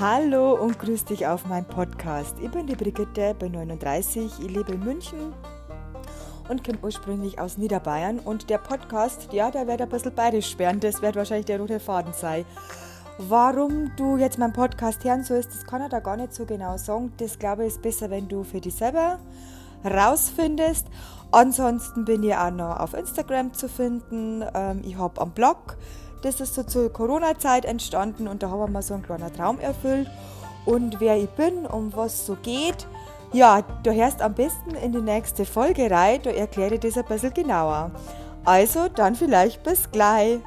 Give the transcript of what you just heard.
Hallo und grüß dich auf meinem Podcast. Ich bin die Brigitte, bin 39, ich lebe in München und komme ursprünglich aus Niederbayern. Und der Podcast, ja, der wird ein bisschen bayerisch werden. Das wird wahrscheinlich der rote Faden sein. Warum du jetzt meinen Podcast hören sollst, das kann ich da gar nicht so genau sagen. Das glaube ich ist besser, wenn du für dich selber rausfindest. Ansonsten bin ich auch noch auf Instagram zu finden. Ähm, ich habe einen Blog. Das ist so zur Corona-Zeit entstanden und da haben wir so einen kleinen Traum erfüllt. Und wer ich bin, um was so geht, ja, du hörst am besten in die nächste Folge rein, da erkläre ich das ein bisschen genauer. Also, dann vielleicht bis gleich.